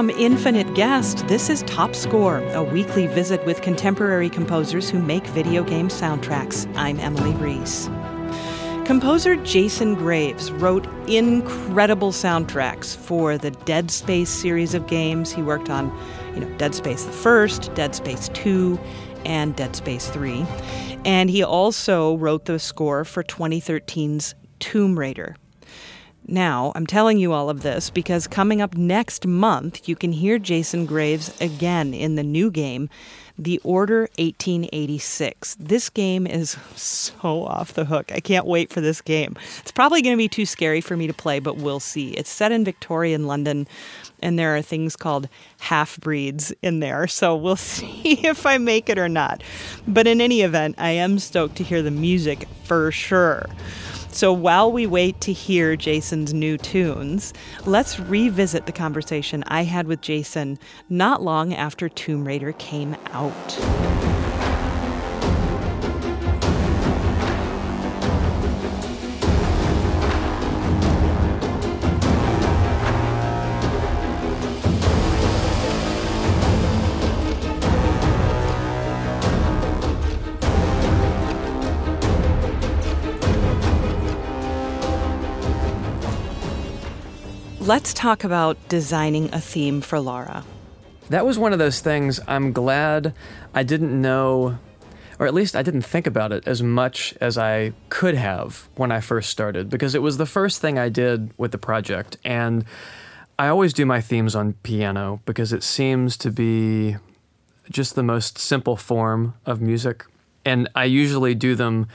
from Infinite Guest, this is Top Score, a weekly visit with contemporary composers who make video game soundtracks. I'm Emily Reese. Composer Jason Graves wrote incredible soundtracks for the Dead Space series of games. He worked on, you know, Dead Space the First, Dead Space 2, and Dead Space 3. And he also wrote the score for 2013's Tomb Raider. Now, I'm telling you all of this because coming up next month, you can hear Jason Graves again in the new game, The Order 1886. This game is so off the hook. I can't wait for this game. It's probably going to be too scary for me to play, but we'll see. It's set in Victorian London, and there are things called half breeds in there, so we'll see if I make it or not. But in any event, I am stoked to hear the music for sure. So while we wait to hear Jason's new tunes, let's revisit the conversation I had with Jason not long after Tomb Raider came out. Let's talk about designing a theme for Lara. That was one of those things I'm glad I didn't know, or at least I didn't think about it as much as I could have when I first started, because it was the first thing I did with the project. And I always do my themes on piano because it seems to be just the most simple form of music. And I usually do them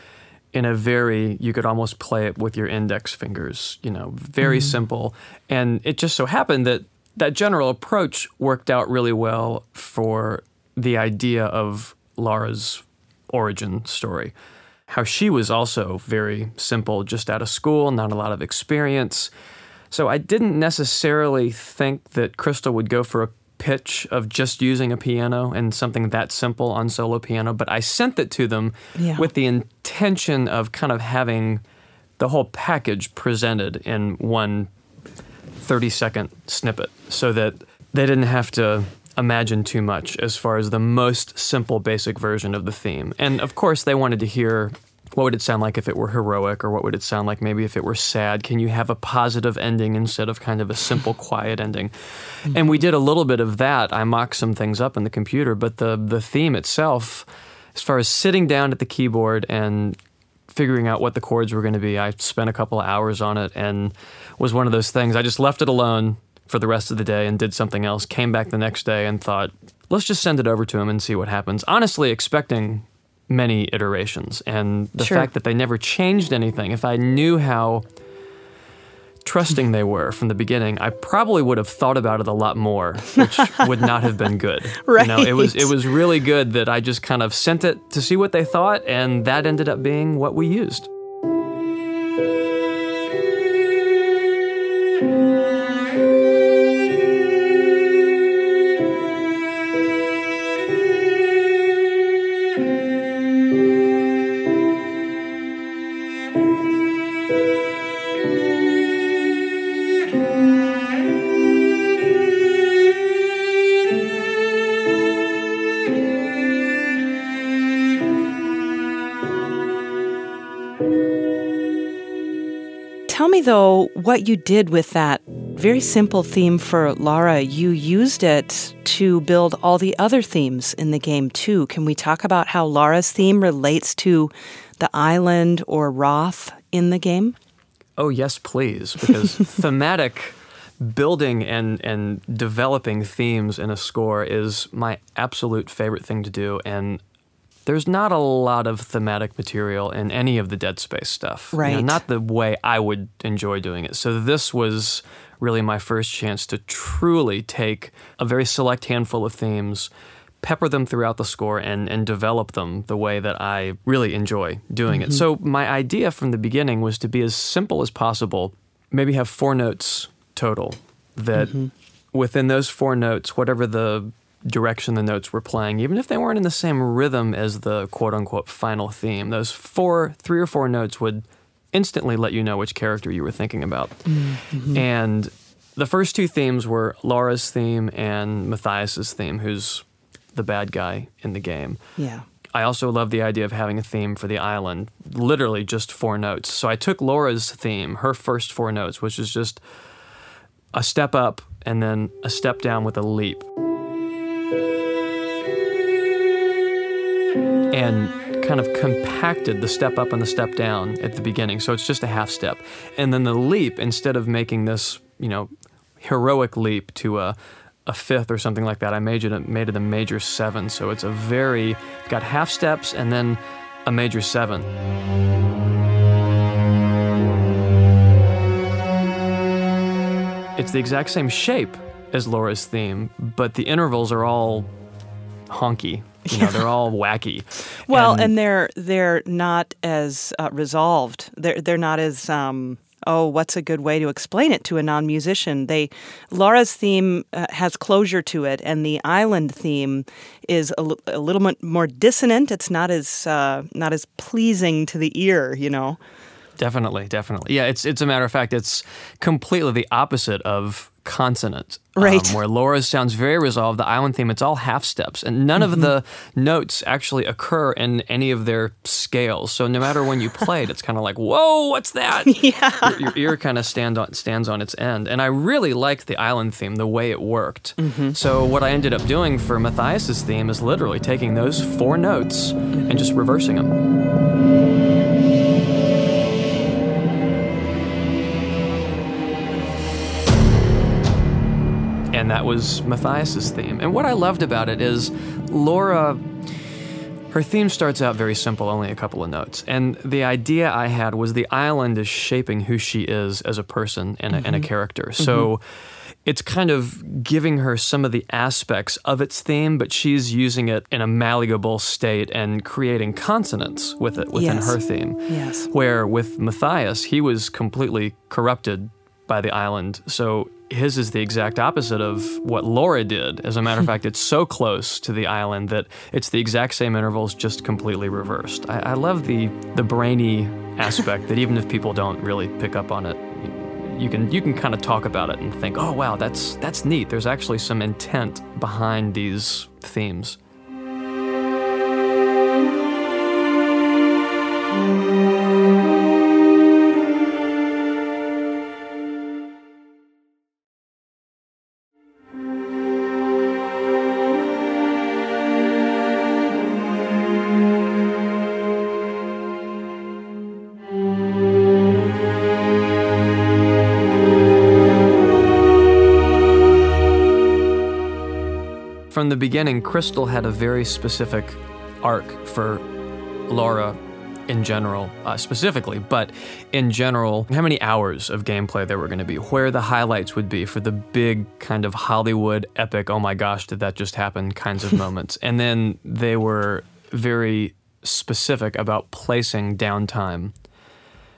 in a very you could almost play it with your index fingers you know very mm-hmm. simple. And it just so happened that that general approach worked out really well for the idea of Lara's origin story. How she was also very simple just out of school not a lot of experience. So I didn't necessarily think that Crystal would go for a pitch of just using a piano and something that simple on solo piano, but I sent it to them yeah. with the intention of kind of having the whole package presented in one 30 second snippet so that they didn't have to imagine too much as far as the most simple basic version of the theme. And of course, they wanted to hear what would it sound like if it were heroic or what would it sound like maybe if it were sad? Can you have a positive ending instead of kind of a simple quiet ending? Mm-hmm. and we did a little bit of that. I mocked some things up in the computer but the the theme itself as far as sitting down at the keyboard and figuring out what the chords were going to be i spent a couple of hours on it and was one of those things. I just left it alone for the rest of the day and did something else came back the next day and thought let's just send it over to him and see what happens. Honestly expecting many iterations. And the sure. fact that they never changed anything, if I knew how trusting they were from the beginning, I probably would have thought about it a lot more, which would not have been good. right. You know, it was it was really good that I just kind of sent it to see what they thought, and that ended up being what we used. Though, what you did with that very simple theme for Lara, you used it to build all the other themes in the game, too. Can we talk about how Lara's theme relates to the island or Roth in the game? Oh, yes, please. Because thematic building and, and developing themes in a score is my absolute favorite thing to do. And there's not a lot of thematic material in any of the Dead Space stuff. Right. You know, not the way I would enjoy doing it. So this was really my first chance to truly take a very select handful of themes, pepper them throughout the score, and, and develop them the way that I really enjoy doing mm-hmm. it. So my idea from the beginning was to be as simple as possible, maybe have four notes total that mm-hmm. within those four notes, whatever the direction the notes were playing, even if they weren't in the same rhythm as the quote unquote final theme. Those four, three or four notes would instantly let you know which character you were thinking about. Mm-hmm. And the first two themes were Lara's theme and Mathias's theme, who's the bad guy in the game. Yeah. I also love the idea of having a theme for the island, literally just four notes. So I took Lara's theme, her first four notes, which is just a step up and then a step down with a leap. And kind of compacted the step up and the step down at the beginning. So it's just a half step. And then the leap, instead of making this, you know, heroic leap to a a fifth or something like that. I made it made it a major seven, so it's a very got half steps and then a major seven. It's the exact same shape as Lara's theme, but the intervals are all honky. You know, they're all wacky. Well, and, and, they're they're not as uh, resolved. They're they're not as um, oh, what's a good way to explain it to a non-musician? They Lara's theme uh, has closure to it, and the island theme is a, l- a little bit more dissonant. It's not as uh, not as pleasing to the ear, you know. Definitely, definitely. Yeah, it's it's a matter of fact, it's completely the opposite of consonant. Right. Um, where Lara's sounds very resolved, the island theme, it's all half steps. And none mm-hmm. of the notes actually occur in any of their scales. So no matter when you play it, it's kind of like, whoa, what's that? Yeah. Your, your ear kind of stand on, stands on its end. And I really liked the island theme, the way it worked. Mm-hmm. So what I ended up doing for Mathias's theme is literally taking those four notes and just reversing them. And that was Mathias's theme. And what I loved about it is Lara her theme starts out very simple, only a couple of notes. And the idea I had was the island is shaping who she is as a person and a, mm-hmm. and a mm-hmm. character. So mm-hmm. it's kind of giving her some of the aspects of its theme, but she's using it in a malleable state and creating consonance with it within yes. her theme. Yes. Where with Mathias, he was completely corrupted by the island. So his is the exact opposite of what Lara did. As a matter of fact, it's so close to the island that it's the exact same intervals, just completely reversed. I, I love the the brainy aspect that even if people don't really pick up on it, you can you can kind of talk about it and think, oh wow, that's that's neat. There's actually some intent behind these themes. Beginning, Crystal had a very specific arc for Lara in general, uh, specifically, but in general, how many hours of gameplay there were going to be, where the highlights would be for the big kind of Hollywood epic, oh my gosh, did that just happen kinds of moments. And then they were very specific about placing downtime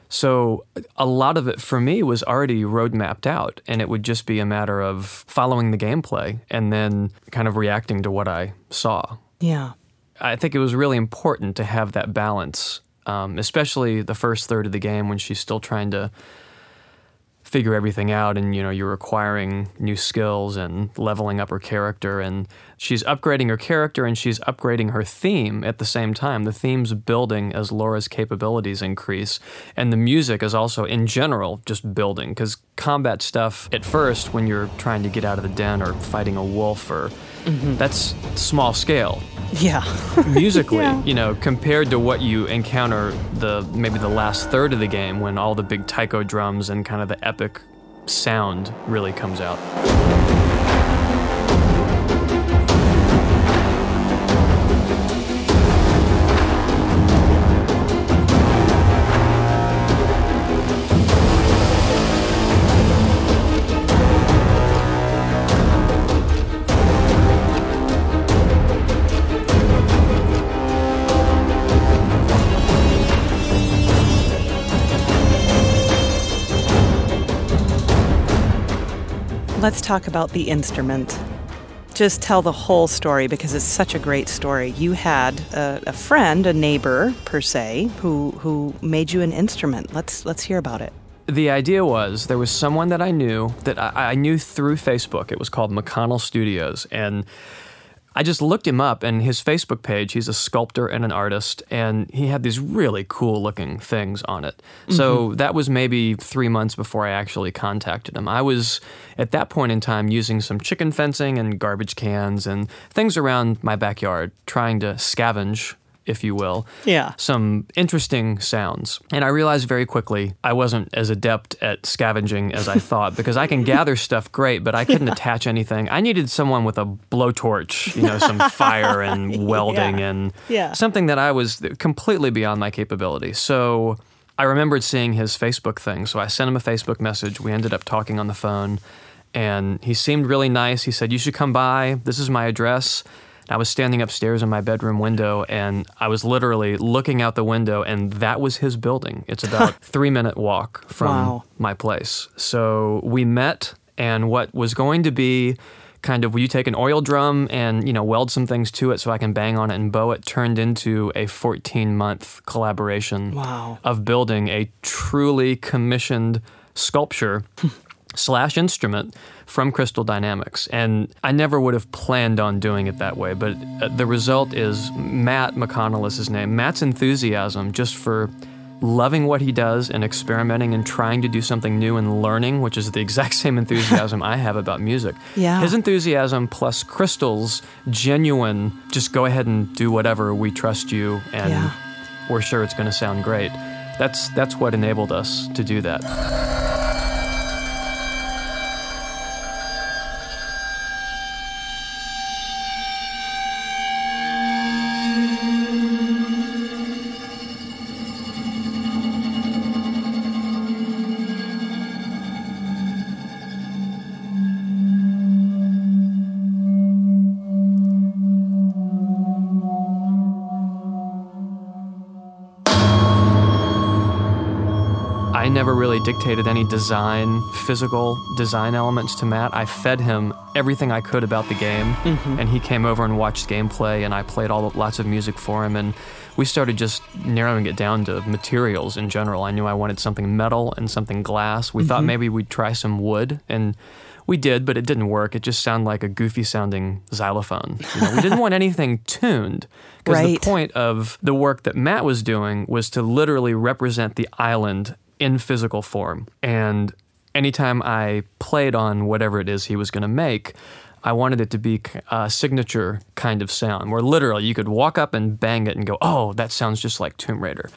so a lot of it for me was already road mapped out, and it would just be a matter of following the gameplay and then kind of reacting to what I saw. Yeah. I think it was really important to have that balance, um, especially the first third of the game when she's still trying to figure everything out and you know you're acquiring new skills and leveling up her character and she's upgrading her character and she's upgrading her theme at the same time the theme's building as Lara's capabilities increase and the music is also in general just building cuz combat stuff at first when you're trying to get out of the den or fighting a wolf or mm-hmm. that's small scale yeah. Musically, yeah. you know, compared to what you encounter the maybe the last third of the game when all the big taiko drums and kind of the epic sound really comes out. Let's talk about the instrument. Just tell the whole story because it's such a great story. You had a, a friend, a neighbor per se, who who made you an instrument. Let's let's hear about it. the idea was there was someone that I knew that I, I knew through Facebook. It was called McConnell Studios, and I just looked him up and his Facebook page, he's a sculptor and an artist, and he had these really cool looking things on it. So mm-hmm. that was maybe three months before I actually contacted him. I was at that point in time using some chicken fencing and garbage cans and things around my backyard, trying to scavenge if you will, yeah. some interesting sounds. And I realized very quickly I wasn't as adept at scavenging as I thought because I can gather stuff great, but I couldn't yeah. attach anything. I needed someone with a blowtorch, you know, some fire and welding yeah. and yeah. something that I was completely beyond my capability. So I remembered seeing his Facebook thing. So I sent him a Facebook message. We ended up talking on the phone and he seemed really nice. He said, You should come by. This is my address. I was standing upstairs in my bedroom window and I was literally looking out the window and that was his building. It's about three minute walk from wow. my place. So we met and what was going to be kind of will you take an oil drum and you know weld some things to it so I can bang on it and bow it turned into a 14 month collaboration wow. of building a truly commissioned sculpture slash instrument from Crystal Dynamics. And I never would have planned on doing it that way, but uh, the result is Matt McConnell is his name. Matt's enthusiasm just for loving what he does and experimenting and trying to do something new and learning, which is the exact same enthusiasm I have about music. Yeah. His enthusiasm plus Crystal's genuine, just go ahead and do whatever, we trust you and yeah. we're sure it's going to sound great. That's that's what enabled us to do that. Really dictated any design, physical design elements to Matt. I fed him everything I could about the game, mm-hmm. and he came over and watched gameplay, and I played all lots of music for him, and we started just narrowing it down to materials in general. I knew I wanted something metal and something glass. We mm-hmm. thought maybe we'd try some wood, and we did, but it didn't work. It just sounded like a goofy sounding xylophone. You know, we didn't want anything tuned because right. the point of the work that Matt was doing was to literally represent the island in physical form. And anytime I played on whatever it is he was going to make, I wanted it to be a signature kind of sound where literally you could walk up and bang it and go, oh, that sounds just like Tomb Raider.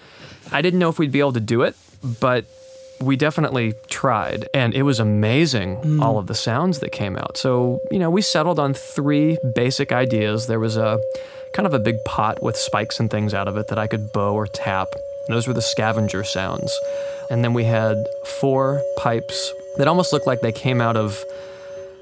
I didn't know if we'd be able to do it, but we definitely tried and it was amazing mm. all of the sounds that came out. So, you know, we settled on three basic ideas. There was a kind of a big pot with spikes and things out of it that I could bow or tap. Those were the scavenger sounds. And then we had four pipes that almost looked like they came out of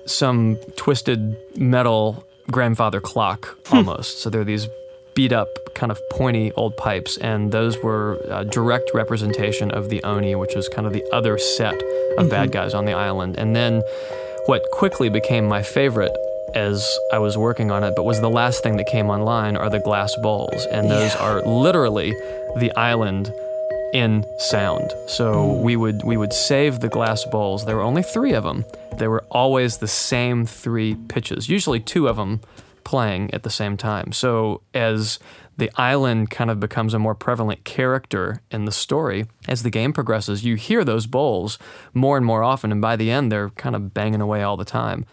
some twisted metal grandfather clock hmm. almost. so they're these beat up, kind of pointy old pipes, and those were a direct representation of the Oni, which was kind of the other set of mm-hmm. bad guys on the island. And then what quickly became my favorite as I was working on it, but was the last thing that came online are the glass bowls. And those yeah. are literally the island in sound. So mm. we would we would save the glass bowls. There were only 3 of them. They were always the same 3 pitches, usually two of them playing at the same time. So as the island kind of becomes a more prevalent character in the story. As the game progresses, you hear those bowls more and more often, and by the end, they're kind of banging away all the time.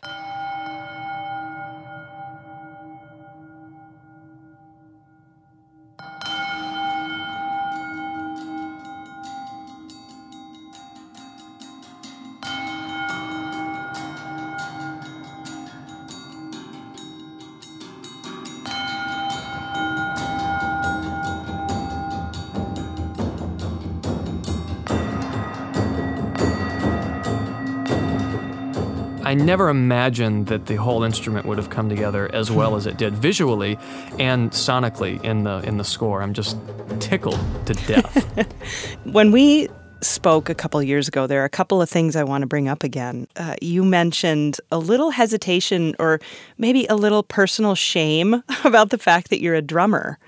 Never imagined that the whole instrument would have come together as well as it did visually and sonically in the in the score. I'm just tickled to death. when we spoke a couple years ago, there are a couple of things I want to bring up again. Uh, you mentioned a little hesitation or maybe a little personal shame about the fact that you're a drummer.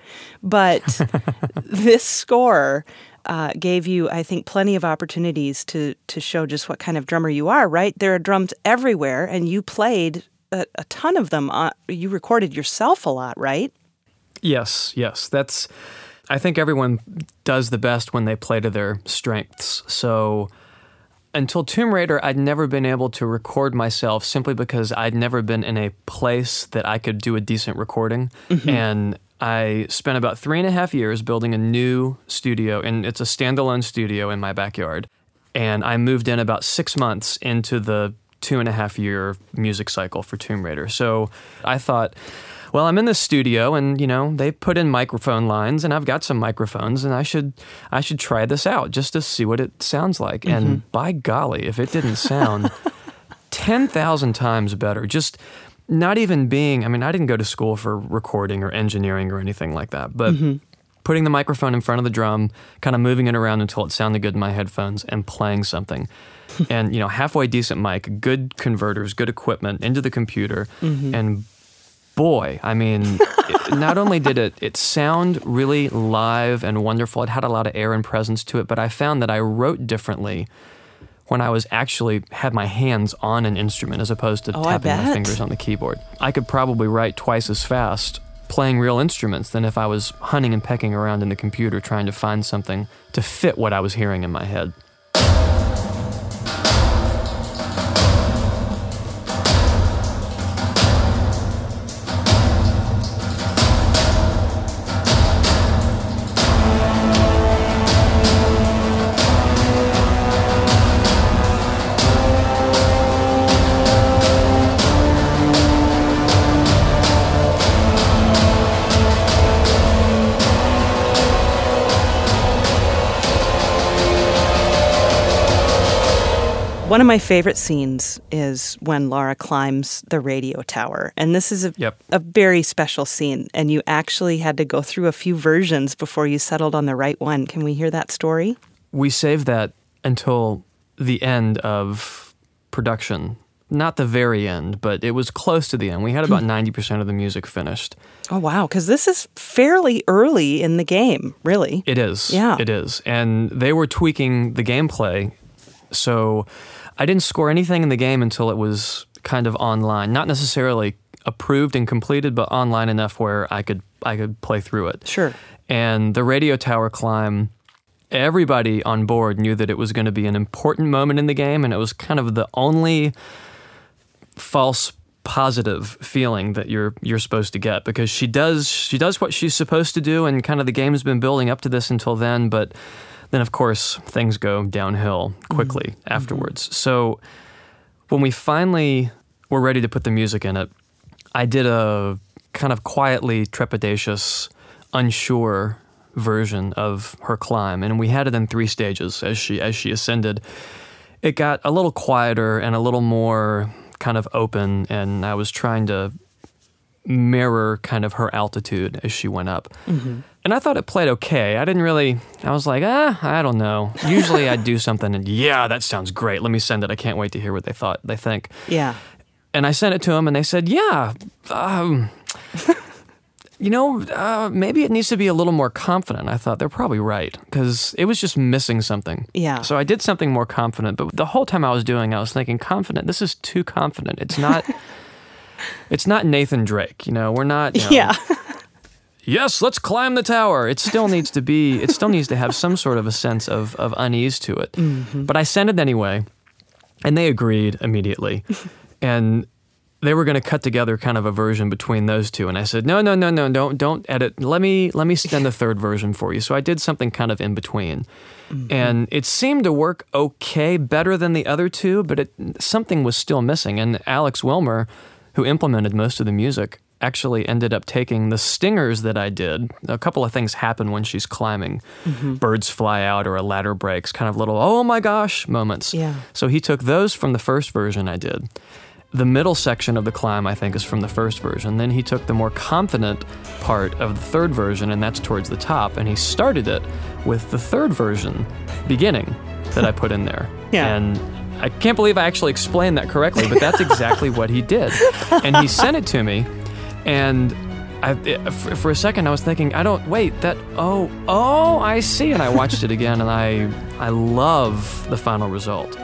But this score uh, gave you, I think, plenty of opportunities to to show just what kind of drummer you are. Right? There are drums everywhere, and you played a, a ton of them. Uh, you recorded yourself a lot, right? Yes, yes. That's. I think everyone does the best when they play to their strengths. So until Tomb Raider, I'd never been able to record myself simply because I'd never been in a place that I could do a decent recording. Mm-hmm. And I spent about three and a half years building a new studio, and it's a standalone studio in my backyard. And I moved in about six months into the two and a half year music cycle for Tomb Raider. So I thought, well, I'm in the studio and, you know, they put in microphone lines and I've got some microphones and I should I should try this out just to see what it sounds like. Mm-hmm. And by golly, if it didn't sound 10,000 times better, just not even being, I mean, I didn't go to school for recording or engineering or anything like that, but mm-hmm. putting the microphone in front of the drum, kind of moving it around until it sounded good in my headphones and playing something. and, you know, halfway decent mic, good converters, good equipment into the computer mm-hmm. and boy, I mean, it, not only did it it sound really live and wonderful, it had a lot of air and presence to it, but I found that I wrote differently when I was actually had my hands on an instrument as opposed to oh, tapping my fingers on the keyboard. I could probably write twice as fast playing real instruments than if I was hunting and pecking around in the computer trying to find something to fit what I was hearing in my head. One of my favorite scenes is when Lara climbs the radio tower. And this is a, yep. a very special scene. And you actually had to go through a few versions before you settled on the right one. Can we hear that story? We saved that until the end of production. Not the very end, but it was close to the end. We had about 90% hmm. of the music finished. Oh, wow. Because this is fairly early in the game, really. It is. Yeah. It is. And they were tweaking the gameplay. So I didn't score anything in the game until it was kind of online. Not necessarily approved and completed, but online enough where I could I could play through it. Sure. And the radio tower climb, everybody on board knew that it was going to be an important moment in the game, and it was kind of the only false positive feeling that you're you're supposed to get because she does she does what she's supposed to do, and kind of the game's been building up to this until then, but then, of course, things go downhill quickly mm-hmm. afterwards. Mm-hmm. So, when we finally were ready to put the music in it, I did a kind of quietly trepidatious, unsure version of her climb, and we had it in three stages as she as she ascended. It got a little quieter and a little more kind of open, and I was trying to mirror kind of her altitude as she went up. Mm-hmm. And I thought it played okay. I didn't really, I was like, ah, I don't know. Usually I'd do something and, yeah, that sounds great. Let me send it. I can't wait to hear what they thought, they think. Yeah. And I sent it to them and they said, yeah, um, you know, uh, maybe it needs to be a little more confident. I thought they're probably right because it was just missing something. Yeah. So I did something more confident. But the whole time I was doing, I was thinking, confident. This is too confident. It's not. it's not Nathan Drake. You know, we're not. You know, yeah. Yes, let's climb the tower. It still needs to be. It still needs to have some sort of a sense of of unease to it. Mm-hmm. But I sent it anyway, and they agreed immediately, and. They were going to cut together kind of a version between those two, and I said, "No, no, no, no, don't, don't edit. Let me, let me send the third version for you." So I did something kind of in between, mm-hmm. and it seemed to work okay, better than the other two, but it, something was still missing. And Alex Wilmer, who implemented most of the music, actually ended up taking the stingers that I did. A couple of things happen when she's climbing. Mm-hmm. Birds fly out or a ladder breaks, kind of little, oh my gosh moments. Yeah. So he took those from the first version I did. The middle section of the climb, I think, is from the first version. Then he took the more confident part of the third version, and that's towards the top, and he started it with the third version beginning that I put in there. Yeah. And I can't believe I actually explained that correctly, but that's exactly what he did. And he sent it to me, and I, for a second, I was thinking, I don't wait. That oh oh, I see. And I watched it again, and I I love the final result.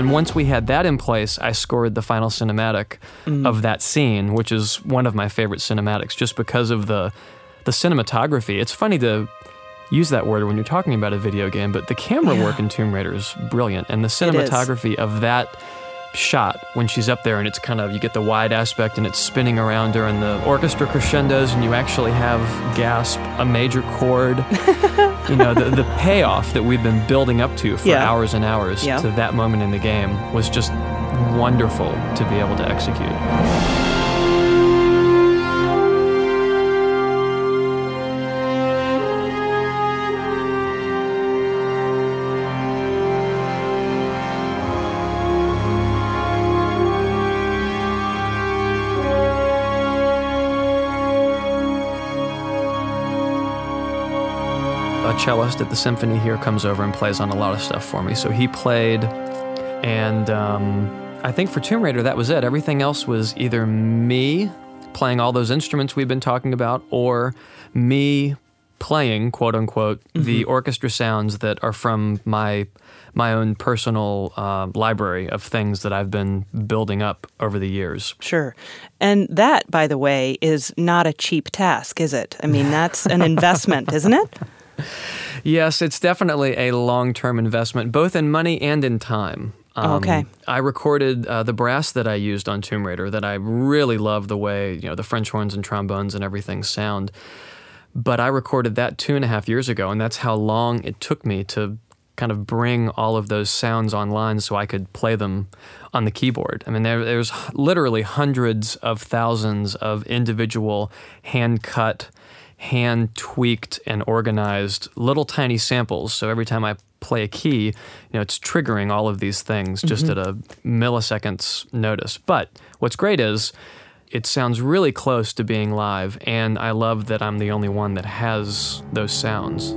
Then once we had that in place, I scored the final cinematic mm. of that scene, which is one of my favorite cinematics just because of the the cinematography. It's funny to use that word when you're talking about a video game, but the camera yeah. work in Tomb Raider is brilliant and the cinematography of that shot when she's up there and it's kind of you get the wide aspect and it's spinning around her and the orchestra crescendos and you actually have gasp a major chord you know the, the payoff that we've been building up to for yeah. hours and hours yeah. to that moment in the game was just wonderful to be able to execute cellist at the symphony here comes over and plays on a lot of stuff for me. So he played, and um, I think for Tomb Raider, that was it. Everything else was either me playing all those instruments we've been talking about, or me playing, quote unquote, mm-hmm. the orchestra sounds that are from my my own personal uh, library of things that I've been building up over the years. Sure. And that, by the way, is not a cheap task, is it? I mean, that's an investment, isn't it? yes, it's definitely a long term investment, both in money and in time. Um, okay. I recorded uh, the brass that I used on Tomb Raider that I really love the way, you know, the French horns and trombones and everything sound. But I recorded that two and a half years ago, and that's how long it took me to kind of bring all of those sounds online so I could play them on the keyboard. I mean, there, there's literally hundreds of thousands of individual hand cut hand tweaked and organized little tiny samples. So every time I play a key, you know, it's triggering all of these things just mm-hmm. at a millisecond's notice. But what's great is it sounds really close to being live, and I love that I'm the only one that has those sounds.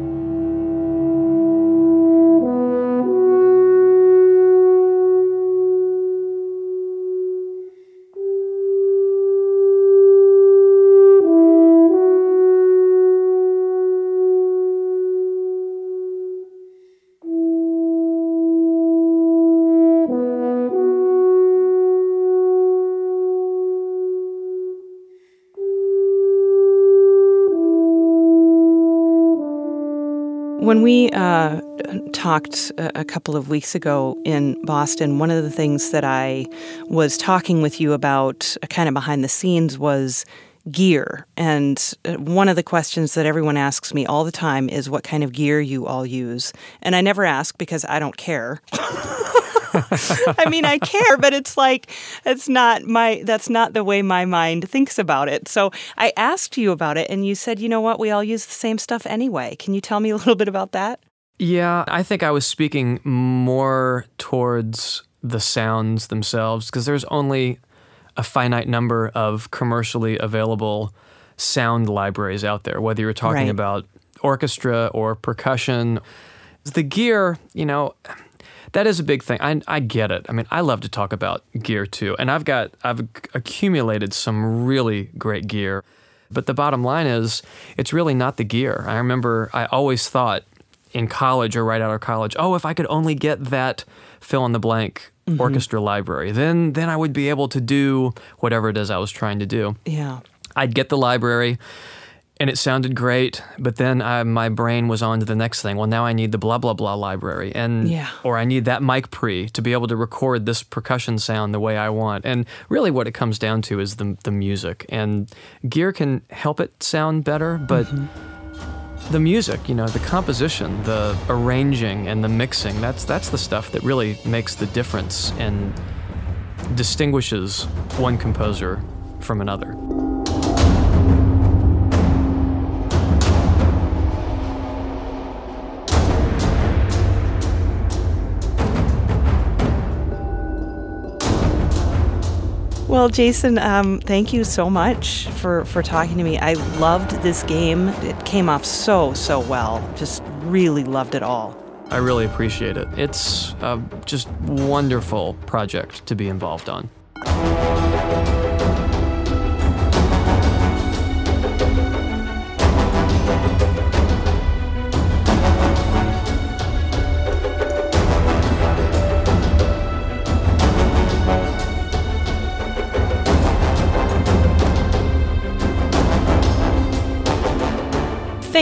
When we uh, talked a couple of weeks ago in Boston, one of the things that I was talking with you about, uh, kind of behind the scenes, was gear. And uh, one of the questions that everyone asks me all the time is what kind of gear you all use. And I never ask because I don't care. I mean, I care, but it's like it's not my that's not the way my mind thinks about it. So I asked you about it, and you said, you know what, we all use the same stuff anyway. Can you tell me a little bit about that? Yeah, I think I was speaking more towards the sounds themselves because there's only a finite number of commercially available sound libraries out there, whether you're talking right. about orchestra or percussion. The gear, you know, that is a big thing. I, I get it. I mean, I love to talk about gear too, and I've got I've accumulated some really great gear. But the bottom line is, it's really not the gear. I remember I always thought in college or right out of college, oh, if I could only get that fill in the blank mm-hmm. orchestra library, then then I would be able to do whatever it is I was trying to do. Yeah. I'd get the library and it sounded great but then I, my brain was on to the next thing well now i need the blah blah blah library and yeah. or i need that mic pre to be able to record this percussion sound the way i want and really what it comes down to is the, the music and gear can help it sound better but mm-hmm. the music you know the composition the arranging and the mixing that's that's the stuff that really makes the difference and distinguishes one composer from another Well, Jason, um, thank you so much for, for talking to me. I loved this game. It came off so, so well. Just really loved it all. I really appreciate it. It's a just wonderful project to be involved on.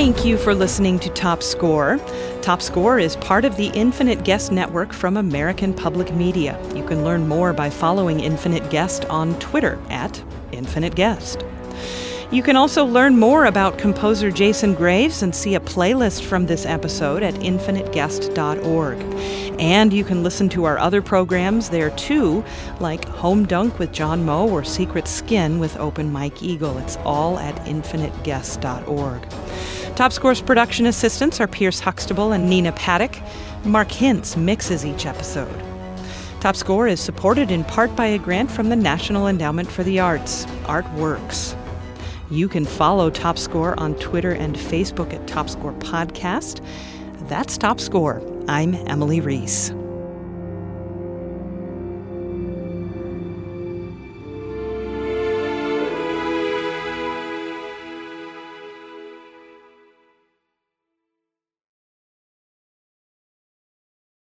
Thank you for listening to Top Score. Top Score is part of the Infinite Guest Network from American Public Media. You can learn more by following Infinite Guest on Twitter at Infinite Guest. You can also learn more about composer Jason Graves and see a playlist from this episode at infiniteguest.org. And you can listen to our other programs there too, like Home Dunk with John Moe or Secret Skin with Open Mike Eagle. It's all at infiniteguest.org. Top Score's production assistants are Pierce Huxtable and Nina Paddock. Mark Hintz mixes each episode. Top Score is supported in part by a grant from the National Endowment for the Arts. Art Works. You can follow Top Score on Twitter and Facebook at Top Score Podcast. That's Top Score. I'm Emily Reese.